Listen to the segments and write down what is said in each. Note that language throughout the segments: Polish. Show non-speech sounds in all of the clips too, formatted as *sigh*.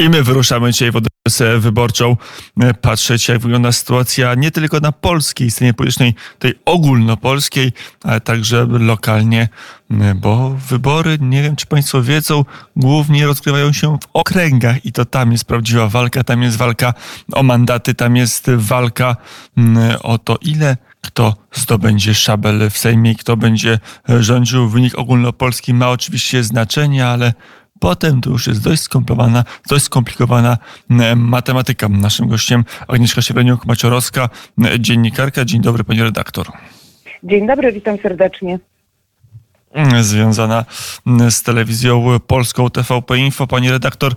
I my wyruszamy dzisiaj w Odessę wyborczą, e, patrzeć jak wygląda sytuacja nie tylko na polskiej scenie politycznej, tej ogólnopolskiej, ale także lokalnie, bo wybory, nie wiem czy Państwo wiedzą, głównie rozgrywają się w okręgach i to tam jest prawdziwa walka, tam jest walka o mandaty, tam jest walka o to, ile kto zdobędzie szabel w Sejmie kto będzie rządził. Wynik ogólnopolski ma oczywiście znaczenie, ale Potem to już jest dość skomplikowana, dość skomplikowana matematyka. Naszym gościem Agnieszka Siebreniuk-Maciorowska, dziennikarka. Dzień dobry, pani redaktor. Dzień dobry, witam serdecznie. Związana z telewizją polską TVP Info. Pani redaktor,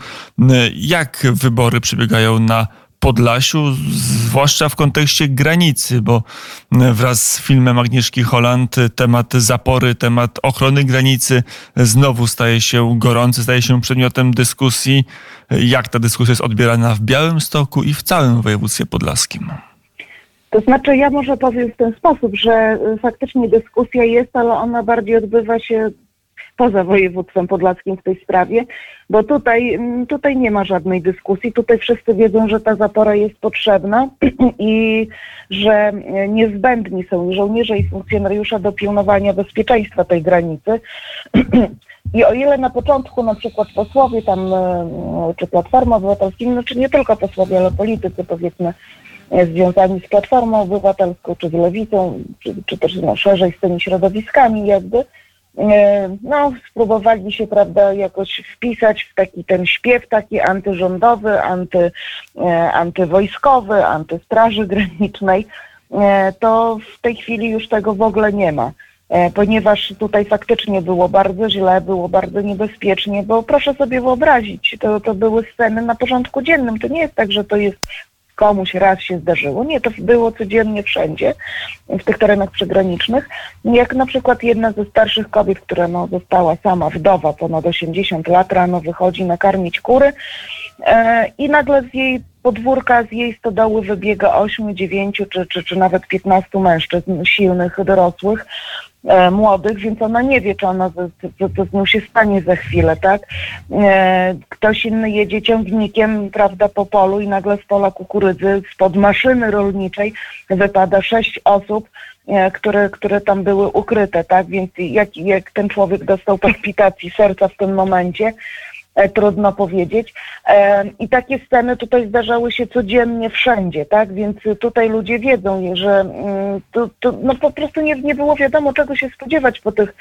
jak wybory przebiegają na Podlasiu, zwłaszcza w kontekście granicy, bo wraz z filmem Agnieszki Holland temat zapory, temat ochrony granicy znowu staje się gorący, staje się przedmiotem dyskusji. Jak ta dyskusja jest odbierana w Białymstoku i w całym województwie podlaskim? To znaczy, ja może powiem w ten sposób, że faktycznie dyskusja jest, ale ona bardziej odbywa się poza województwem podlaskim w tej sprawie, bo tutaj, mm, tutaj nie ma żadnej dyskusji. Tutaj wszyscy wiedzą, że ta zapora jest potrzebna *clears throat* i że niezbędni są żołnierze i funkcjonariusze do pilnowania bezpieczeństwa tej granicy. *clears throat* I o ile na początku na przykład posłowie tam, e, czy Platforma Obywatelska, no czy nie tylko posłowie, ale politycy powiedzmy e, związani z Platformą Obywatelską, czy z Lewicą, czy, czy też no, szerzej z tymi środowiskami jakby, E, no, spróbowali się, prawda, jakoś wpisać w taki ten śpiew taki antyrządowy, anty, e, antywojskowy, antystraży granicznej, e, to w tej chwili już tego w ogóle nie ma. Ponieważ tutaj faktycznie było bardzo źle, było bardzo niebezpiecznie, bo proszę sobie wyobrazić, to, to były sceny na porządku dziennym. To nie jest tak, że to jest komuś raz się zdarzyło. Nie, to było codziennie wszędzie, w tych terenach przygranicznych. Jak na przykład jedna ze starszych kobiet, która no, została sama wdowa, ponad 80 lat, rano wychodzi nakarmić kury e, i nagle z jej podwórka, z jej stodoły wybiega 8, 9 czy, czy, czy nawet 15 mężczyzn silnych, dorosłych, e, młodych, więc ona nie wie, czy ona, co, co z nią się stanie za chwilę, tak? E, ktoś inny jedzie ciągnikiem, prawda, po polu i nagle z pola kukurydzy, spod maszyny rolniczej wypada sześć osób, e, które, które tam były ukryte, tak? Więc jak, jak ten człowiek dostał palpitacji serca w tym momencie, trudno powiedzieć. E, I takie sceny tutaj zdarzały się codziennie wszędzie, tak? Więc tutaj ludzie wiedzą, że mm, to, to, no po prostu nie, nie było wiadomo, czego się spodziewać po tych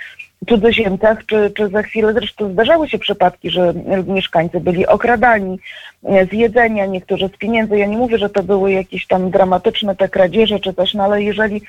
cudzoziemcach, czy, czy za chwilę, zresztą zdarzały się przypadki, że mieszkańcy byli okradani e, z jedzenia, niektórzy z pieniędzy. Ja nie mówię, że to były jakieś tam dramatyczne te kradzieże czy coś, no ale jeżeli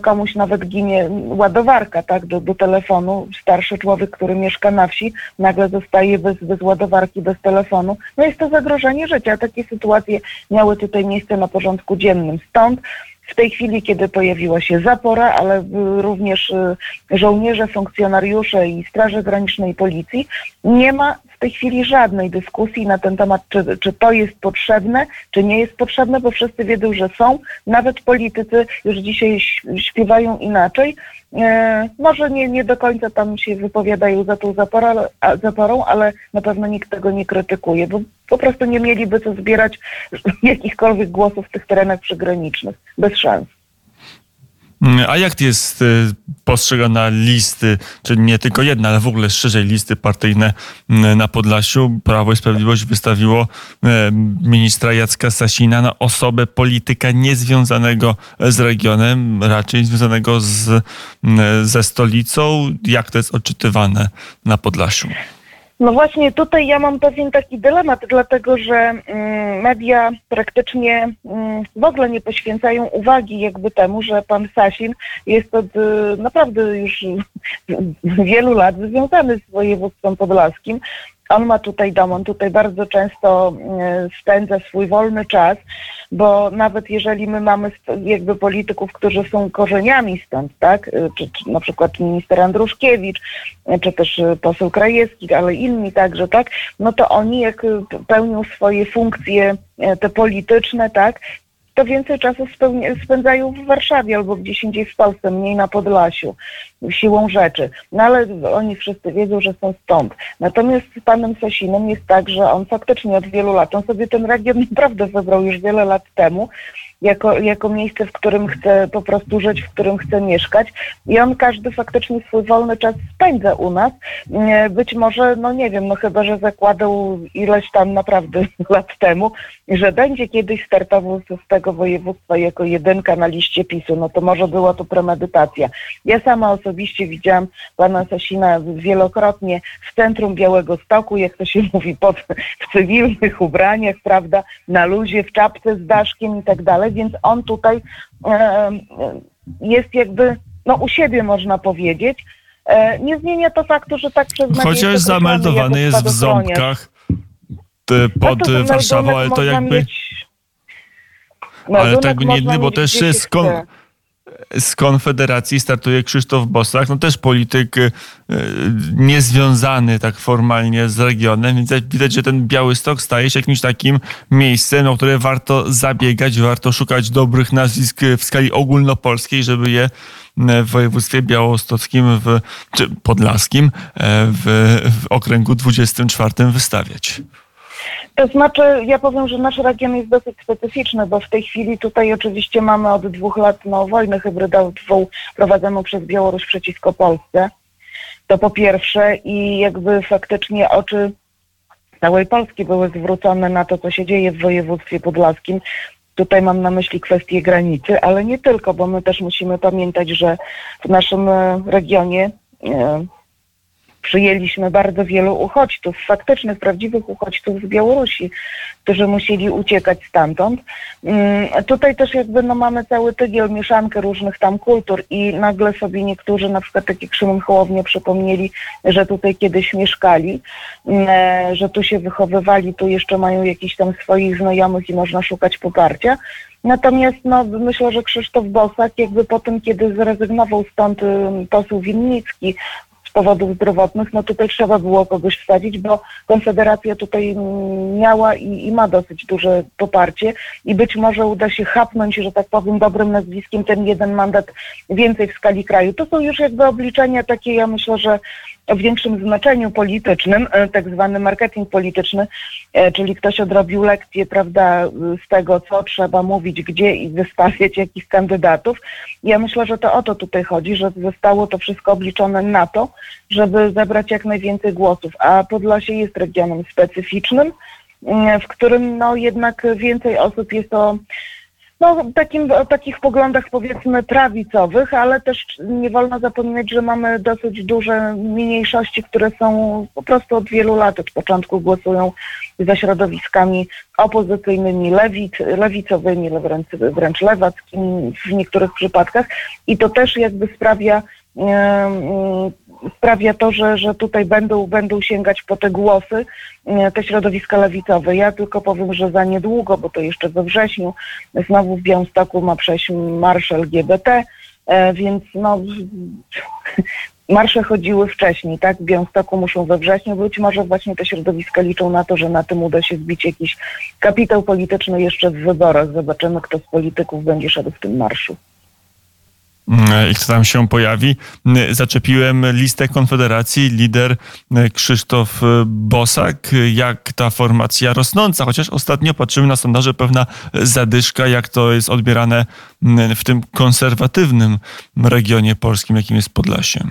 komuś nawet ginie ładowarka, tak, do, do telefonu, starszy człowiek, który mieszka na wsi, nagle zostaje bez, bez ładowarki, bez telefonu, no jest to zagrożenie życia. Takie sytuacje miały tutaj miejsce na porządku dziennym. Stąd w tej chwili, kiedy pojawiła się zapora, ale również y, żołnierze, funkcjonariusze i Straży Granicznej Policji, nie ma tej chwili żadnej dyskusji na ten temat, czy, czy to jest potrzebne, czy nie jest potrzebne, bo wszyscy wiedzą, że są. Nawet politycy już dzisiaj śpiewają inaczej. E, może nie, nie do końca tam się wypowiadają za tą zaporą, zaporą, ale na pewno nikt tego nie krytykuje, bo po prostu nie mieliby co zbierać *laughs* jakichkolwiek głosów w tych terenach przygranicznych. Bez szans. Mm, a jak jest y, postrzegana listy, czy nie tylko jedna, ale w ogóle szerzej listy partyjne mm, na Podlasiu? Prawo i Sprawiedliwość wystawiło y, ministra Jacka Sasina na osobę polityka niezwiązanego z regionem, raczej związanego z, mm, ze stolicą. Jak to jest odczytywane na Podlasiu? No właśnie tutaj ja mam pewien taki dylemat, dlatego że mm, media praktycznie mm, w ogóle nie poświęcają uwagi jakby temu, że pan Sasin jest od y, naprawdę już *laughs* wielu lat związany z województwem podlaskim on ma tutaj dom, on tutaj bardzo często e, spędza swój wolny czas, bo nawet jeżeli my mamy jakby polityków, którzy są korzeniami stąd, tak, e, czy, czy na przykład minister Andruszkiewicz, e, czy też poseł Krajewski, ale inni także, tak, no to oni jak pełnią swoje funkcje te polityczne, tak, to więcej czasu spędzają w Warszawie albo gdzieś indziej w Polsce, mniej na Podlasiu, siłą rzeczy. No ale oni wszyscy wiedzą, że są stąd. Natomiast z panem Sasinem jest tak, że on faktycznie od wielu lat, on sobie ten region *laughs* naprawdę wybrał już wiele lat temu, jako, jako miejsce, w którym chce po prostu żyć, w którym chce mieszkać. I on każdy faktycznie swój wolny czas spędza u nas. Być może, no nie wiem, no chyba, że zakładał ileś tam naprawdę *laughs* lat temu, że będzie kiedyś startował z tego województwa jako jedynka na liście PiSu. No to może była to premedytacja. Ja sama osobiście widziałam pana Sasina wielokrotnie w centrum Białego Stoku, jak to się *laughs* mówi, pod, w cywilnych ubraniach, prawda, na luzie, w czapce z daszkiem i tak dalej więc on tutaj jest jakby no, u siebie, można powiedzieć. E, nie zmienia to faktu, że tak przez Chociaż zameldowany jest w ząbkach pod no Warszawą, ale to jakby... Mieć... Ale tego nie, bo też jest z Konfederacji startuje Krzysztof Bosak, no też polityk y, niezwiązany tak formalnie z regionem, więc widać, że ten Biały Stok staje się jakimś takim miejscem, o które warto zabiegać, warto szukać dobrych nazwisk w skali ogólnopolskiej, żeby je w województwie białostockim w, czy podlaskim w, w okręgu 24 wystawiać. To znaczy, ja powiem, że nasz region jest dosyć specyficzny, bo w tej chwili tutaj oczywiście mamy od dwóch lat no, wojnę hybrydową prowadzoną przez Białoruś przeciwko Polsce. To po pierwsze i jakby faktycznie oczy całej Polski były zwrócone na to, co się dzieje w województwie podlaskim. Tutaj mam na myśli kwestię granicy, ale nie tylko, bo my też musimy pamiętać, że w naszym regionie e, przyjęliśmy bardzo wielu uchodźców, faktycznych, prawdziwych uchodźców z Białorusi, którzy musieli uciekać stamtąd. Mm, tutaj też jakby no mamy cały tygiel, mieszankę różnych tam kultur i nagle sobie niektórzy, na przykład taki Szymon Hołownie przypomnieli, że tutaj kiedyś mieszkali, mm, e, że tu się wychowywali, tu jeszcze mają jakichś tam swoich znajomych i można szukać poparcia. Natomiast no, myślę, że Krzysztof Bosak jakby po tym, kiedy zrezygnował stąd y, poseł Winnicki, powodów zdrowotnych, no tutaj trzeba było kogoś wsadzić, bo Konfederacja tutaj miała i, i ma dosyć duże poparcie i być może uda się chapnąć, że tak powiem, dobrym nazwiskiem ten jeden mandat więcej w skali kraju. To są już jakby obliczenia takie, ja myślę, że w większym znaczeniu politycznym, e, tak zwany marketing polityczny, e, czyli ktoś odrobił lekcję, prawda, z tego, co trzeba mówić, gdzie i wystawiać jakich kandydatów. Ja myślę, że to o to tutaj chodzi, że zostało to wszystko obliczone na to, żeby zebrać jak najwięcej głosów, a Podlasie jest regionem specyficznym, e, w którym no jednak więcej osób jest o no, takim, o takich poglądach powiedzmy prawicowych, ale też nie wolno zapominać, że mamy dosyć duże mniejszości, które są po prostu od wielu lat, od początku głosują za środowiskami opozycyjnymi, lewic, lewicowymi, wręcz, wręcz lewackimi w niektórych przypadkach. I to też jakby sprawia sprawia to, że, że tutaj będą, będą sięgać po te głosy te środowiska lewicowe. Ja tylko powiem, że za niedługo, bo to jeszcze we wrześniu, znowu w Białymstoku ma przejść marsz LGBT, e, więc no *laughs* marsze chodziły wcześniej, tak? W Białymstoku muszą we wrześniu. Być może właśnie te środowiska liczą na to, że na tym uda się zbić jakiś kapitał polityczny jeszcze w wyborach. Zobaczymy, kto z polityków będzie szedł w tym marszu. Mm, i kto tam się pojawi. Mm, zaczepiłem listę Konfederacji, lider mm, Krzysztof Bosak. Jak ta formacja rosnąca, chociaż ostatnio patrzymy na sondaże, pewna zadyszka, jak to jest odbierane w tym konserwatywnym regionie polskim, jakim jest Podlasie.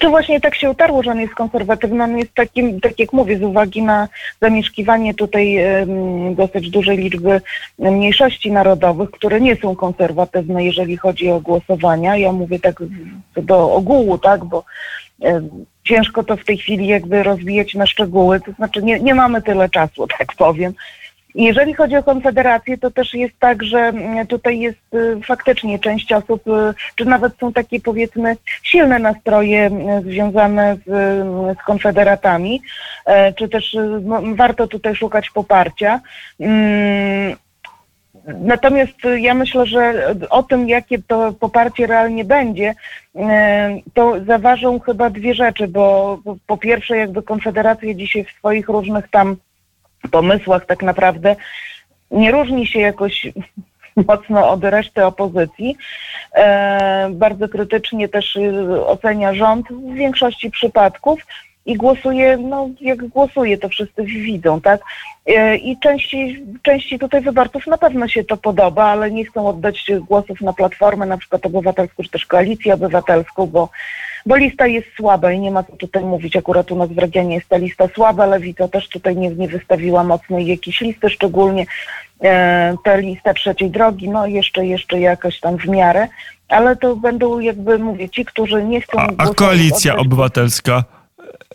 To właśnie tak się utarło, że on jest konserwatywny. On jest takim, tak jak mówię, z uwagi na zamieszkiwanie tutaj dosyć dużej liczby mniejszości narodowych, które nie są konserwatywne, jeżeli chodzi o głosowania. Ja mówię tak do ogółu, tak, bo ciężko to w tej chwili jakby rozwijać na szczegóły, to znaczy nie, nie mamy tyle czasu, *laughs* tak powiem. Jeżeli chodzi o Konfederację, to też jest tak, że mm, tutaj jest y, faktycznie część osób, y, czy nawet są takie powiedzmy silne nastroje mm, związane z, mm, z konfederatami, e, czy też y, warto tutaj szukać poparcia. Natomiast ja myślę, że o tym, jakie to poparcie realnie będzie, to zaważą chyba dwie rzeczy, bo po pierwsze jakby Konfederacja dzisiaj w swoich różnych tam pomysłach tak naprawdę nie różni się jakoś *laughs* mocno od reszty opozycji. E, bardzo krytycznie też y, ocenia rząd w większości przypadków i głosuje, no jak głosuje, to wszyscy widzą, tak? E, I części, części tutaj wyborców na pewno się to podoba, ale nie chcą oddać głosów na Platformę, na przykład obywatelską, czy też Koalicję Obywatelską, bo, bo lista jest słaba i nie ma co tutaj mówić. Akurat u nas w regionie jest ta lista słaba, Lewica też tutaj nie, nie wystawiła mocnej jakiejś listy, szczególnie e, ta lista trzeciej drogi, no jeszcze, jeszcze jakoś tam w miarę, ale to będą jakby, mówię, ci, którzy nie chcą... A, a koalicja obywatelska?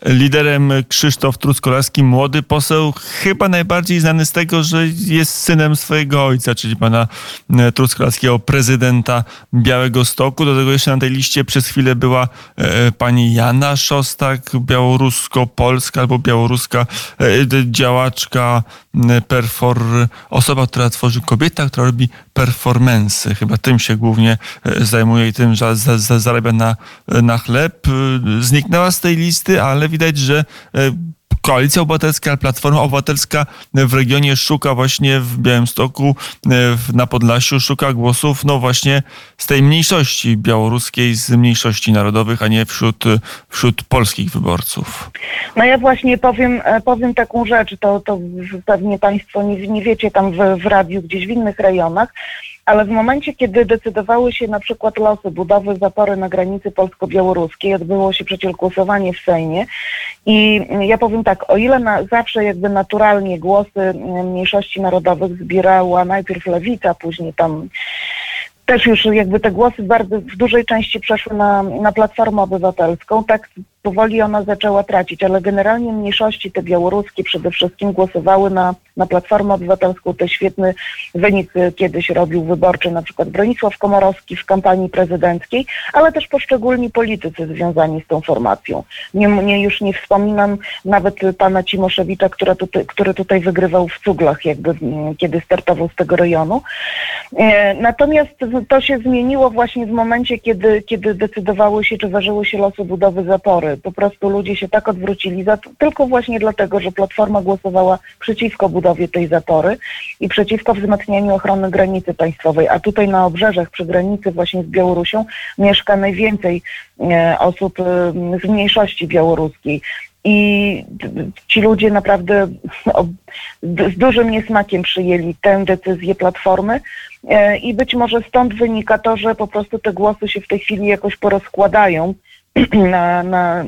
Liderem Krzysztof Truskolaski, młody poseł, chyba najbardziej znany z tego, że jest synem swojego ojca, czyli pana e, Truskolaskiego, prezydenta Białego Stoku. Do tego jeszcze na tej liście przez chwilę była e, pani Jana Szostak, białorusko-polska albo białoruska e, działaczka, perfor, osoba, która tworzy kobieta, która robi performance. Chyba tym się głównie zajmuje i tym że za, za, zarabia na, na chleb. Zniknęła z tej listy, ale widać, że Koalicja Obywatelska, Platforma Obywatelska w regionie szuka właśnie w Białymstoku, na Podlasiu, szuka głosów, no właśnie z tej mniejszości białoruskiej, z mniejszości narodowych, a nie wśród, wśród polskich wyborców. No ja właśnie powiem, powiem taką rzecz, to, to pewnie Państwo nie, nie wiecie tam w, w radiu, gdzieś w innych rejonach, ale w momencie, kiedy decydowały się na przykład losy budowy zapory na granicy polsko-białoruskiej, odbyło się przecież głosowanie w Sejmie i ja powiem tak, o ile na, zawsze jakby naturalnie głosy mniejszości narodowych zbierała najpierw lewica, później tam też już jakby te głosy bardzo w dużej części przeszły na, na Platformę Obywatelską, tak powoli ona zaczęła tracić, ale generalnie mniejszości te białoruskie przede wszystkim głosowały na, na Platformę Obywatelską. To świetny wynik kiedyś robił wyborczy na przykład Bronisław Komorowski w kampanii prezydenckiej, ale też poszczególni politycy związani z tą formacją. Nie, nie, już nie wspominam nawet pana Cimoszewicza, tutaj, który tutaj wygrywał w cuglach, jakby kiedy startował z tego rejonu. E, natomiast to się zmieniło właśnie w momencie, kiedy, kiedy decydowały się, czy ważyły się losy budowy zapory po prostu ludzie się tak odwrócili, za, tylko właśnie dlatego, że Platforma głosowała przeciwko budowie tej zatory i przeciwko wzmacnianiu ochrony granicy państwowej, a tutaj na obrzeżach przy granicy właśnie z Białorusią mieszka najwięcej e, osób e, z mniejszości białoruskiej. I ci ludzie naprawdę no, z dużym niesmakiem przyjęli tę decyzję Platformy e, i być może stąd wynika to, że po prostu te głosy się w tej chwili jakoś porozkładają *clears throat* na, na,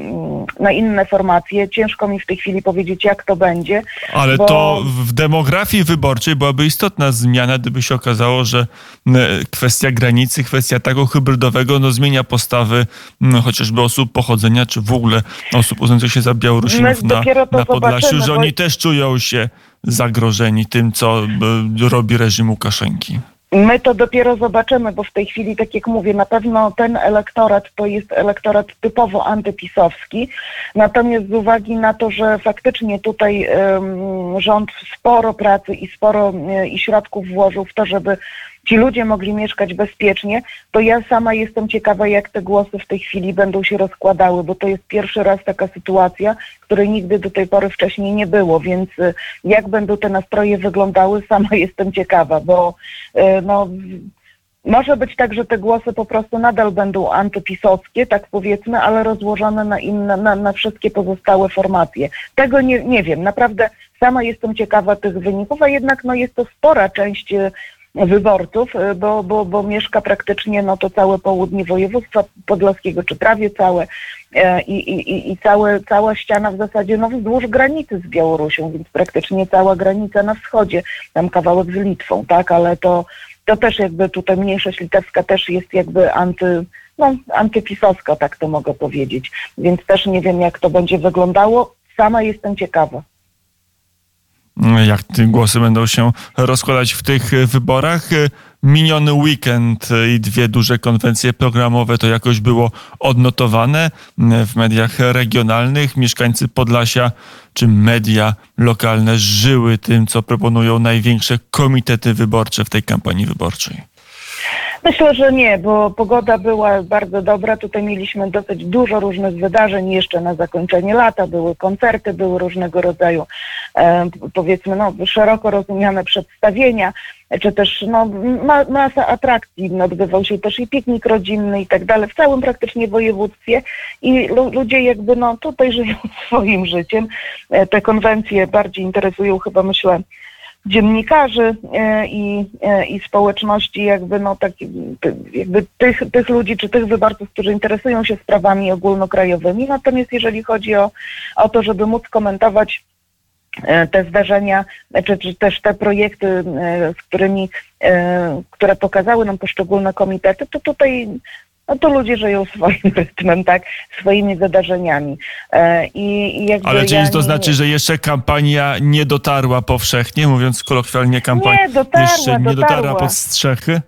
na inne formacje. Ciężko mi w tej chwili powiedzieć, jak to będzie. Ale bo... to w demografii wyborczej byłaby istotna zmiana, gdyby się okazało, że kwestia granicy, kwestia tego hybrydowego no, zmienia postawy no, chociażby osób pochodzenia, czy w ogóle osób uznających się za Białorusinów na, na Podlasiu, że oni bo... też czują się zagrożeni tym, co robi reżim Łukaszenki. My to dopiero zobaczymy, bo w tej chwili, tak jak mówię, na pewno ten elektorat to jest elektorat typowo antypisowski. Natomiast z uwagi na to, że faktycznie tutaj um, rząd sporo pracy i sporo um, i środków włożył w to, żeby ci ludzie mogli mieszkać bezpiecznie, to ja sama jestem ciekawa, jak te głosy w tej chwili będą się rozkładały, bo to jest pierwszy raz taka sytuacja, której nigdy do tej pory wcześniej nie było, więc y, jak będą te nastroje wyglądały, sama *laughs* jestem ciekawa, bo y, no może być tak, że te głosy po prostu nadal będą antypisowskie, tak powiedzmy, ale rozłożone na inne, na, na wszystkie pozostałe formacje. Tego nie, nie wiem. Naprawdę sama jestem ciekawa tych wyników, a jednak no, jest to spora część y, wyborców, y, bo, bo, bo mieszka praktycznie no to całe południe województwa podlaskiego, czy prawie całe e, i, i, i całe, cała ściana w zasadzie no wzdłuż granicy z Białorusią, więc praktycznie cała granica na wschodzie, tam kawałek z Litwą, tak, ale to, to też jakby tutaj mniejszość litewska też jest jakby anty, no, antypisowska, tak to mogę powiedzieć, więc też nie wiem jak to będzie wyglądało, sama jestem ciekawa jak te głosy będą się rozkładać w tych wyborach. Miniony weekend i dwie duże konwencje programowe to jakoś było odnotowane w mediach regionalnych. Mieszkańcy Podlasia czy media lokalne żyły tym, co proponują największe komitety wyborcze w tej kampanii wyborczej. Myślę, że nie, bo pogoda była bardzo dobra. Tutaj mieliśmy dosyć dużo różnych wydarzeń jeszcze na zakończenie lata. Były koncerty, były różnego rodzaju, e, powiedzmy, no, szeroko rozumiane przedstawienia, czy też no, ma, masa atrakcji. Odbywał się też i piknik rodzinny i tak dalej, w całym praktycznie województwie. I lu- ludzie jakby no, tutaj *laughs* żyją swoim życiem. E, te konwencje bardziej interesują chyba, myślę, dziennikarzy e, i, e, i społeczności jakby no tak jakby tych, tych ludzi czy tych wyborców, którzy interesują się sprawami ogólnokrajowymi. Natomiast jeżeli chodzi o, o to, żeby móc komentować e, te zdarzenia, czy, czy też te projekty, z którymi, które pokazały nam poszczególne komitety, to tutaj no to ludzie żyją swoim *laughs* rytmem, tak, swoimi wydarzeniami. E, I, jakby Ale ja czyli to nie- znaczy, że jeszcze kampania nie dotarła powszechnie, mówiąc kolokwialnie, kampania Nie, dotarła, jeszcze nie dotarła dotarła. pod strzechy?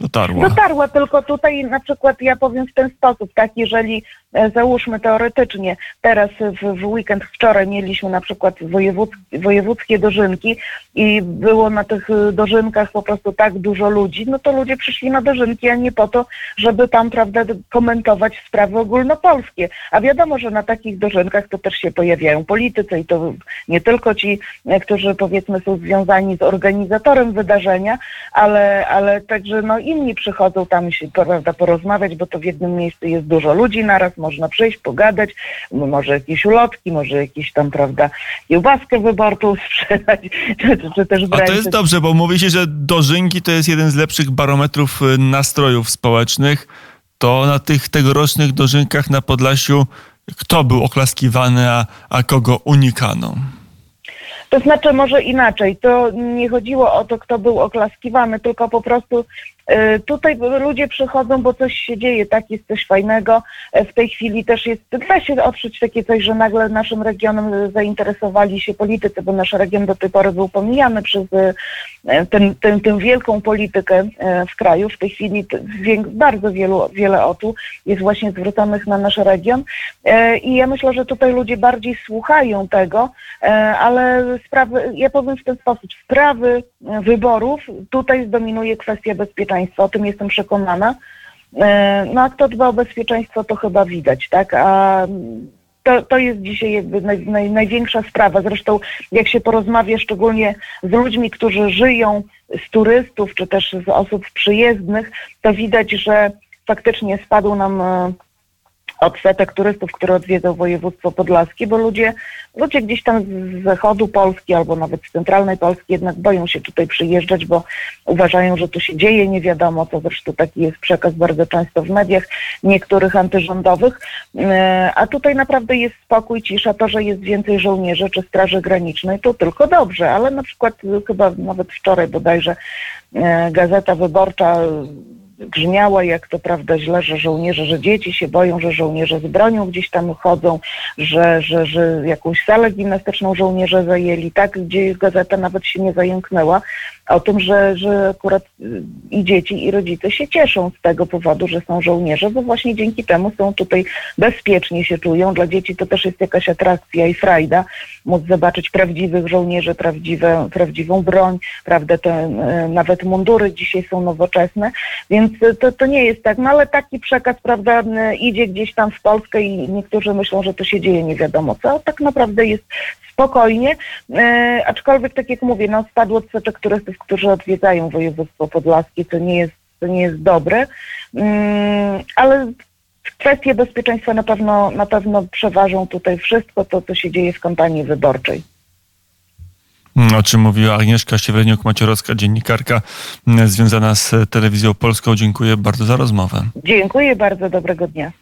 Dotarła. Dotarła, tylko tutaj na przykład ja powiem w ten sposób, tak, jeżeli załóżmy teoretycznie, teraz w, w weekend wczoraj mieliśmy na przykład wojewódzkie, wojewódzkie dożynki i było na tych e, dożynkach po prostu tak dużo ludzi, no to ludzie przyszli na dożynki, a nie po to, żeby tam, prawda, komentować sprawy ogólnopolskie. A wiadomo, że na takich dożynkach to też się pojawiają politycy i to nie tylko ci, e, którzy powiedzmy są związani z organizatorem wydarzenia, ale, ale także no inni przychodzą tam się prawda, porozmawiać, bo to w jednym miejscu jest dużo ludzi naraz, można przyjść, pogadać, może jakieś ulotki, może jakieś tam, prawda, kiełbaskę wyborczą *laughs* sprzedać, czy, czy, też A to jest dobrze, bo mówi się, że dożynki to jest jeden z lepszych barometrów y, nastrojów społecznych. To na tych tegorocznych dożynkach na Podlasiu kto był oklaskiwany, a, a kogo unikano? To znaczy może inaczej, to nie chodziło o to, kto był oklaskiwany, tylko po prostu e, tutaj ludzie przychodzą, bo coś się dzieje, tak, jest coś fajnego. E, W tej chwili też jest, da się odczuć takie coś, że nagle naszym regionem zainteresowali się politycy, bo nasz region do tej pory był pomijany przez e, ten, tę wielką politykę w kraju. W tej chwili bardzo wielu, wiele oczu jest właśnie zwróconych na nasz region i ja myślę, że tutaj ludzie bardziej słuchają tego, ale sprawy, ja powiem w ten sposób, sprawy e, wyborów, tutaj zdominuje kwestia bezpieczeństwa, o tym jestem przekonana. E, No a kto dba o bezpieczeństwo, to chyba widać, tak? A mm, to, to jest dzisiaj jakby naj, naj, największa sprawa. Zresztą jak się porozmawia szczególnie z ludźmi, którzy żyją z turystów, czy też z osób przyjezdnych, to widać, że faktycznie spadł nam e, odsetek turystów, które odwiedzą województwo podlaskie, bo ludzie, ludzie gdzieś tam z zachodu Polski albo nawet z centralnej Polski jednak boją się tutaj przyjeżdżać, bo uważają, że tu się dzieje nie wiadomo co. Zresztą taki jest przekaz bardzo często w mediach niektórych antyrządowych. E, A tutaj naprawdę jest spokój, cisza. To, że jest więcej żołnierzy czy straży granicznej, to tylko dobrze, ale na przykład chyba nawet wczoraj bodajże e, Gazeta Wyborcza grzmiała, jak to prawda źle, że żołnierze, że dzieci się boją, że żołnierze z bronią gdzieś tam chodzą, że, że, że jakąś salę gimnastyczną żołnierze zajęli, tak, gdzie gazeta nawet się nie zająknęła o tym, że, że akurat y, i dzieci, i rodzice się cieszą z tego powodu, że są żołnierze, bo właśnie dzięki temu są tutaj bezpiecznie się czują. Dla dzieci to też jest jakaś atrakcja i frajda, móc zobaczyć prawdziwych żołnierzy, prawdziwe, prawdziwą broń, prawda, te y, nawet mundury dzisiaj są nowoczesne, więc to, to nie jest tak, no ale taki przekaz, prawda, y, idzie gdzieś tam w Polskę i niektórzy myślą, że to się dzieje nie wiadomo co, tak naprawdę jest spokojnie, e, aczkolwiek tak jak mówię, no spadł odsetek turystów, którzy odwiedzają województwo podlaskie, to nie jest, to nie jest dobre, mm, ale kwestie bezpieczeństwa na pewno, na pewno przeważą tutaj wszystko to, co się dzieje w kampanii wyborczej. O czym mówiła Agnieszka Siewreniuk-Maciorowska, dziennikarka m, związana z telewizją polską. Dziękuję bardzo za rozmowę. Dziękuję bardzo, dobrego dnia.